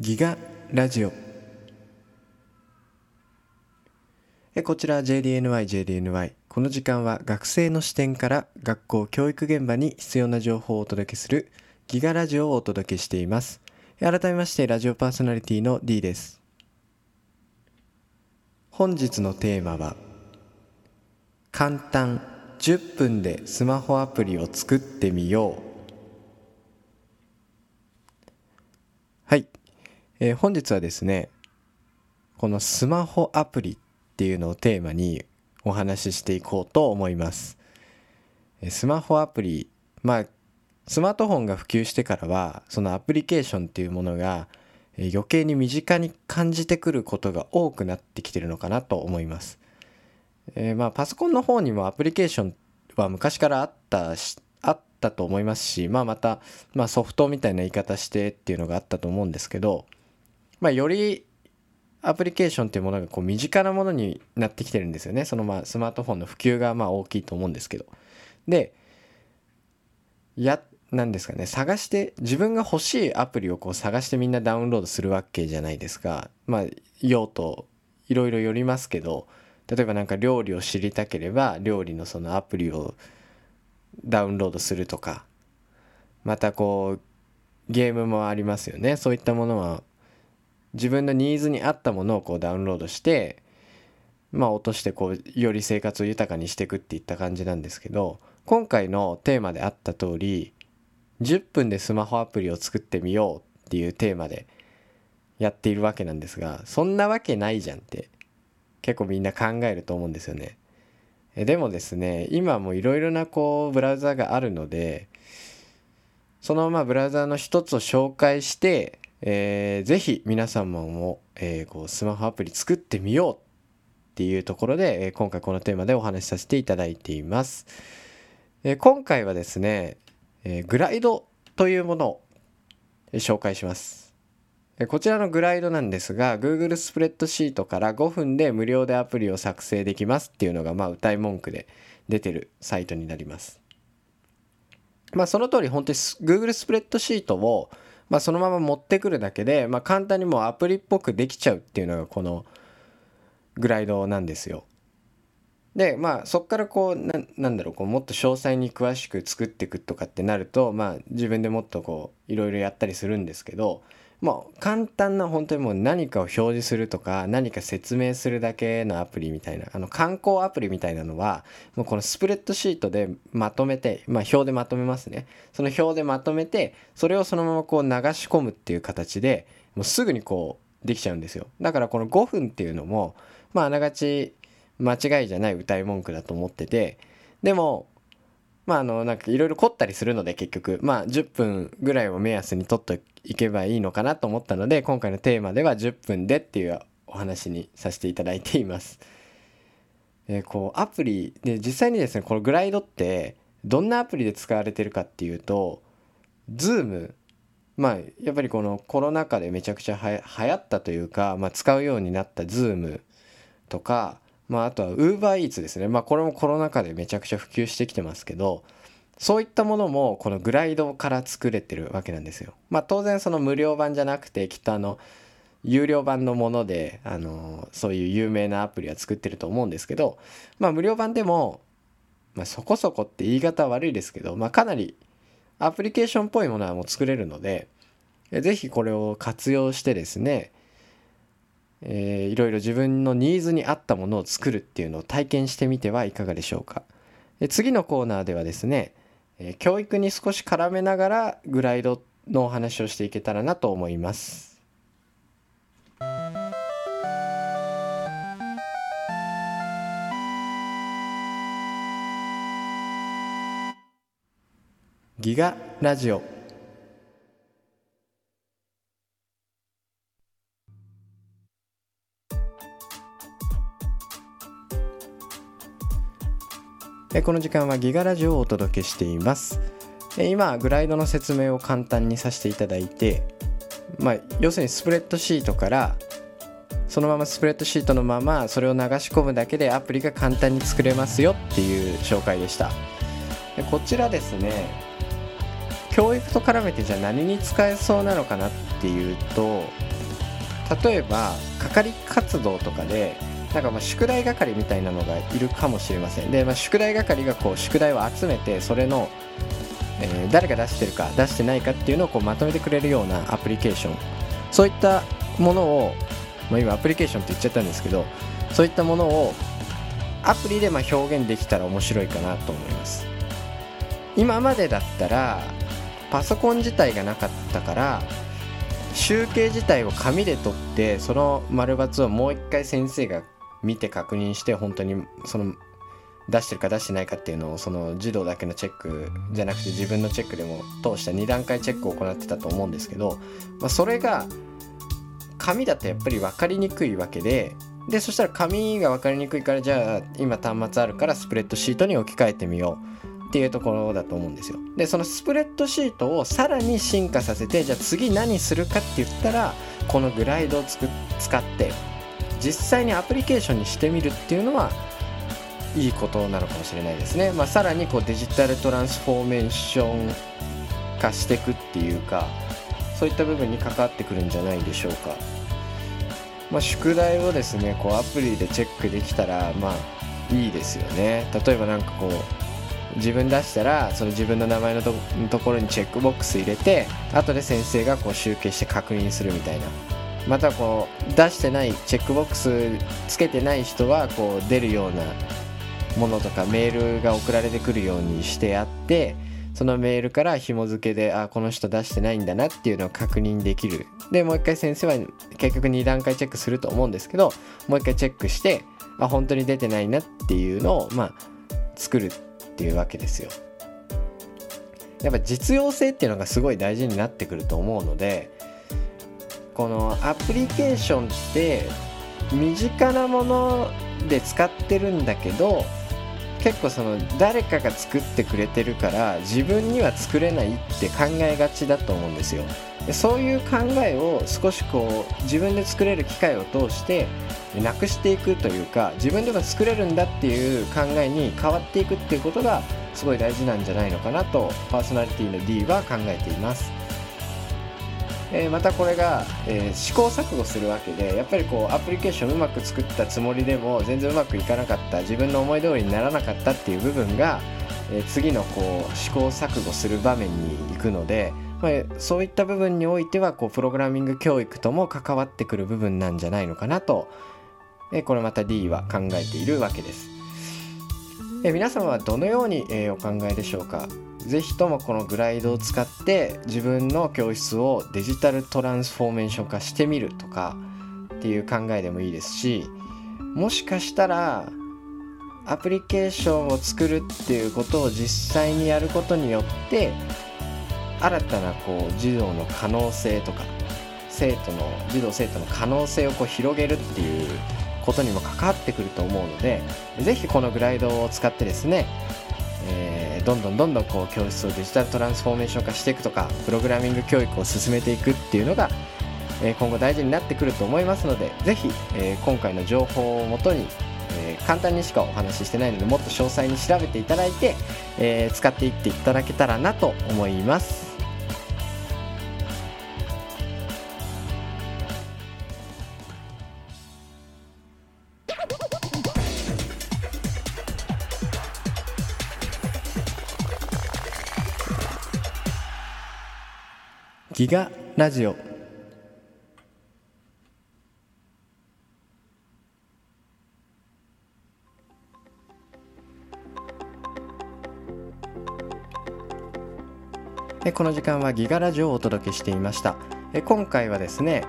ギガラジオ。えこちら JDNYJDNY この時間は学生の視点から学校教育現場に必要な情報をお届けするギガラジオをお届けしています。改めましてラジオパーソナリティの D です。本日のテーマは簡単10分でスマホアプリを作ってみよう。はい、えー本日はですねこのスマホアプリっていうのをテーマにお話ししていこうと思います。えスマホアプリまあスマートフォンが普及してからはそのアプリケーションっていうものがえ余計に身近に感じてくることが多くなってきてるのかなと思います。えーまあパソコンの方にもアプリケーションは昔からあったしあったと思いますし、まあ、また、まあ、ソフトみたいな言い方してっていうのがあったと思うんですけど、まあ、よりアプリケーションっていうものがこう身近なものになってきてるんですよね。そのまあスマートフォンの普及がまあ大きいと思うんですけど。でやなんですかね。探して自分が欲しいアプリをこう探してみんなダウンロードするわけじゃないですか。まあ用途いろいろよりますけど。例えばなんか料理を知りたければ料理のそのアプリをダウンロードするとか。またこうゲームもありますよね。そういったものは自分のニーズに合ったものをこうダウンロードしてまあ落としてこうより生活を豊かにしていくっていった感じなんですけど今回のテーマであった通り10分でスマホアプリを作ってみようっていうテーマでやっているわけなんですがそんなわけないじゃんって結構みんな考えると思うんですよね。でもですね今もいろいろなこうブラウザがあるのでそのままブラウザの一つを紹介して、えー、ぜひ皆様も、えーこうスマホアプリ作ってみようっていうところで、えー今回このテーマでお話しさせていただいています。えー今回はですね、えーグライドというものを紹介します。えーこちらのグライドなんですが Google スプレッドシートから5分で無料でアプリを作成できますっていうのがまあ歌い文句で出てるサイトになります。まあその通り本当に Google スプレッドシートをまあそのまま持ってくるだけでまあ簡単にもうアプリっぽくできちゃうっていうのがこのグライドなんですよ。でまあそっからこうななんだろうこうもっと詳細に詳しく作っていくとかってなるとまあ自分でもっとこういろいろやったりするんですけどまあ簡単な本当にもう何かを表示するとか何か説明するだけのアプリみたいなあの観光アプリみたいなのはもうこのスプレッドシートでまとめてまあ表でまとめますね。その表でまとめてそれをそのままこう流し込むっていう形でもうすぐにこうできちゃうんですよ。だからこの5分っていうのもまああながち間違いじゃない歌い文句だと思っててでもまああのなんかいろいろ凝ったりするので結局まあ10分ぐらいを目安に取っていけばいいのかなと思ったので今回のテーマでは10分でっていうお話にさせていただいています。えーこうアプリで実際にですねこのグライドってどんなアプリで使われてるかっていうと Zoom まあやっぱりこのコロナ禍でめちゃくちゃはや流行ったというか、まあ、使うようになった Zoom とかまあ、あとは UberEats ですね。まあ、これもコロナ禍でめちゃくちゃ普及してきてますけど、そういったものもこのグライドから作れてるわけなんですよ。まあ、当然その無料版じゃなくて、きっとあの、有料版のもので、あの、そういう有名なアプリは作ってると思うんですけど、まあ、無料版でも、まあ、そこそこって言い方悪いですけど、まあ、かなりアプリケーションっぽいものはもう作れるので、ぜひこれを活用してですね、えーいろいろ自分のニーズに合ったものを作るっていうのを体験してみてはいかがでしょうか。で次のコーナーではですね、えー教育に少し絡めながらグライドのお話をしていけたらなと思います。ギガラジオえこの時間はギガラジオをお届けしています。え今グライドの説明を簡単にさせていただいてまあ要するにスプレッドシートからそのままスプレッドシートのままそれを流し込むだけでアプリが簡単に作れますよっていう紹介でした。でこちらですね教育と絡めてじゃあ何に使えそうなのかなっていうと例えば係活動とかでなんかまあ宿題係みたいなのがいるかもしれません。で、まあ、宿題係がこう宿題を集めてそれの、えー、誰が出してるか出してないかっていうのをこうまとめてくれるようなアプリケーション。そういったものを、まあ、今アプリケーションって言っちゃったんですけどそういったものをアプリでま表現できたら面白いかなと思います。今までだったらパソコン自体がなかったから集計自体を紙で取ってその丸×をもう一回先生が見て確認して本当にその出してるか出してないかっていうのをその児童だけのチェックじゃなくて自分のチェックでも通した2段階チェックを行ってたと思うんですけど、まあ、それが紙だとやっぱり分かりにくいわけででそしたら紙が分かりにくいからじゃあ今端末あるからスプレッドシートに置き換えてみようっていうところだと思うんですよ。でそのスプレッドシートをさらに進化させてじゃあ次何するかって言ったらこのグライドを使って実際にアプリケーションにしてみるっていうのはいいことなのかもしれないですね、まあ、さらにこうデジタルトランスフォーメーション化していくっていうかそういった部分に関わってくるんじゃないでしょうか。まあ、宿題をですねこうアプリでチェックできたらまあいいですよね。例えば何かこう自分出したらその自分の名前のところにチェックボックス入れて後で先生がこう集計して確認するみたいな。またこう出してないチェックボックスつけてない人はこう出るようなものとかメールが送られてくるようにしてあってそのメールから紐付けであこの人出してないんだなっていうのを確認できる。でもう一回先生は結局2段階チェックすると思うんですけどもう一回チェックしてあ本当に出てないなっていうのをまあ作るっていうわけですよ。やっぱ実用性っていうのがすごい大事になってくると思うのでこのアプリケーションって身近なもので使ってるんだけど結構その誰かが作ってくれてるから自分には作れないって考えがちだと思うんですよ。でそういう考えを少しこう自分で作れる機会を通してなくしていくというか自分でも作れるんだっていう考えに変わっていくっていうことがすごい大事なんじゃないのかなとパーソナリティの D は考えています。えー、またこれが、えー、試行錯誤するわけでやっぱりこうアプリケーションうまく作ったつもりでも全然うまくいかなかった自分の思い通りにならなかったっていう部分が、えー、次のこう試行錯誤する場面に行くので、まあ、そういった部分においてはこうプログラミング教育とも関わってくる部分なんじゃないのかなと、えこれまた D は考えているわけです。え皆様はどのように、えお考えでしょうか？ぜひともこのグライドを使って自分の教室をデジタルトランスフォーメーション化してみるとかっていう考えでもいいですしもしかしたらアプリケーションを作るっていうことを実際にやることによって新たなこう児童の可能性とか生徒の児童生徒の可能性をこう広げるっていうことにも関わってくると思うので是非このグライドを使ってですね、どんどんどんどんこう教室をデジタルトランスフォーメーション化していくとかプログラミング教育を進めていくっていうのが、え、今後大事になってくると思いますので是非、え、今回の情報をもとに、え簡単にしかお話ししてないのでもっと詳細に調べていただいて、え使っていっていただけたらなと思います。ギガラジオ。この時間はギガラジオをお届けしていました。今回はですね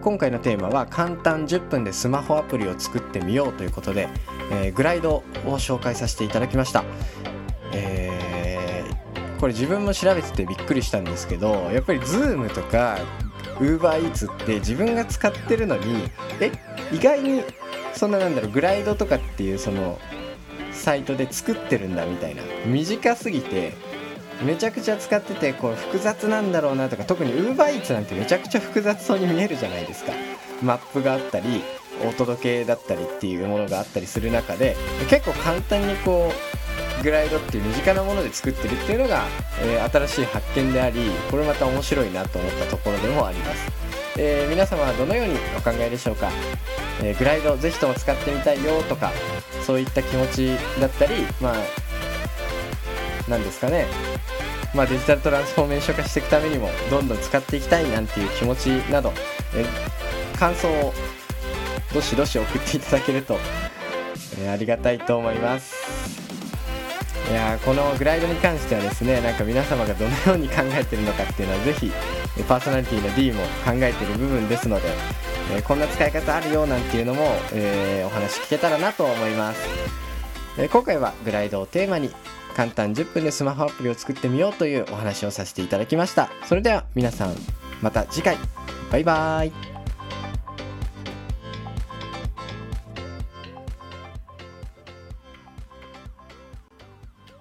今回のテーマは簡単10分でスマホアプリを作ってみようということで、えー、グライドを紹介させていただきました、えーこれ自分も調べててびっくりしたんですけどやっぱり Zoom とか UberEats って自分が使ってるのにえ意外にそんななんだろうグライドとかっていうそのサイトで作ってるんだみたいな短すぎてめちゃくちゃ使っててこう複雑なんだろうなとか特に UberEats なんてめちゃくちゃ複雑そうに見えるじゃないですか。マップがあったりお届けだったりっていうものがあったりする中で結構簡単にこうグライドっていう身近なもので作ってるっていうのが、えー、新しい発見でありこれまた面白いなと思ったところでもあります。えー、皆様はどのようにお考えでしょうか、えー、グライドぜひとも使ってみたいよとかそういった気持ちだったりまあ何ですかね。まあ、デジタルトランスフォーメーション化していくためにもどんどん使っていきたいなんていう気持ちなど、え感想をどしどし送っていただけると、えありがたいと思います。いやこのグライドに関してはですねなんか皆様がどのように考えてるのかっていうのはぜひパーソナリティの D も考えてる部分ですので、えこんな使い方あるよなんていうのも、え、お話聞けたらなと思います、え今回はグライドをテーマに簡単10分でスマホアプリを作ってみようというお話をさせていただきました。それでは皆さんまた次回。バイバーイ。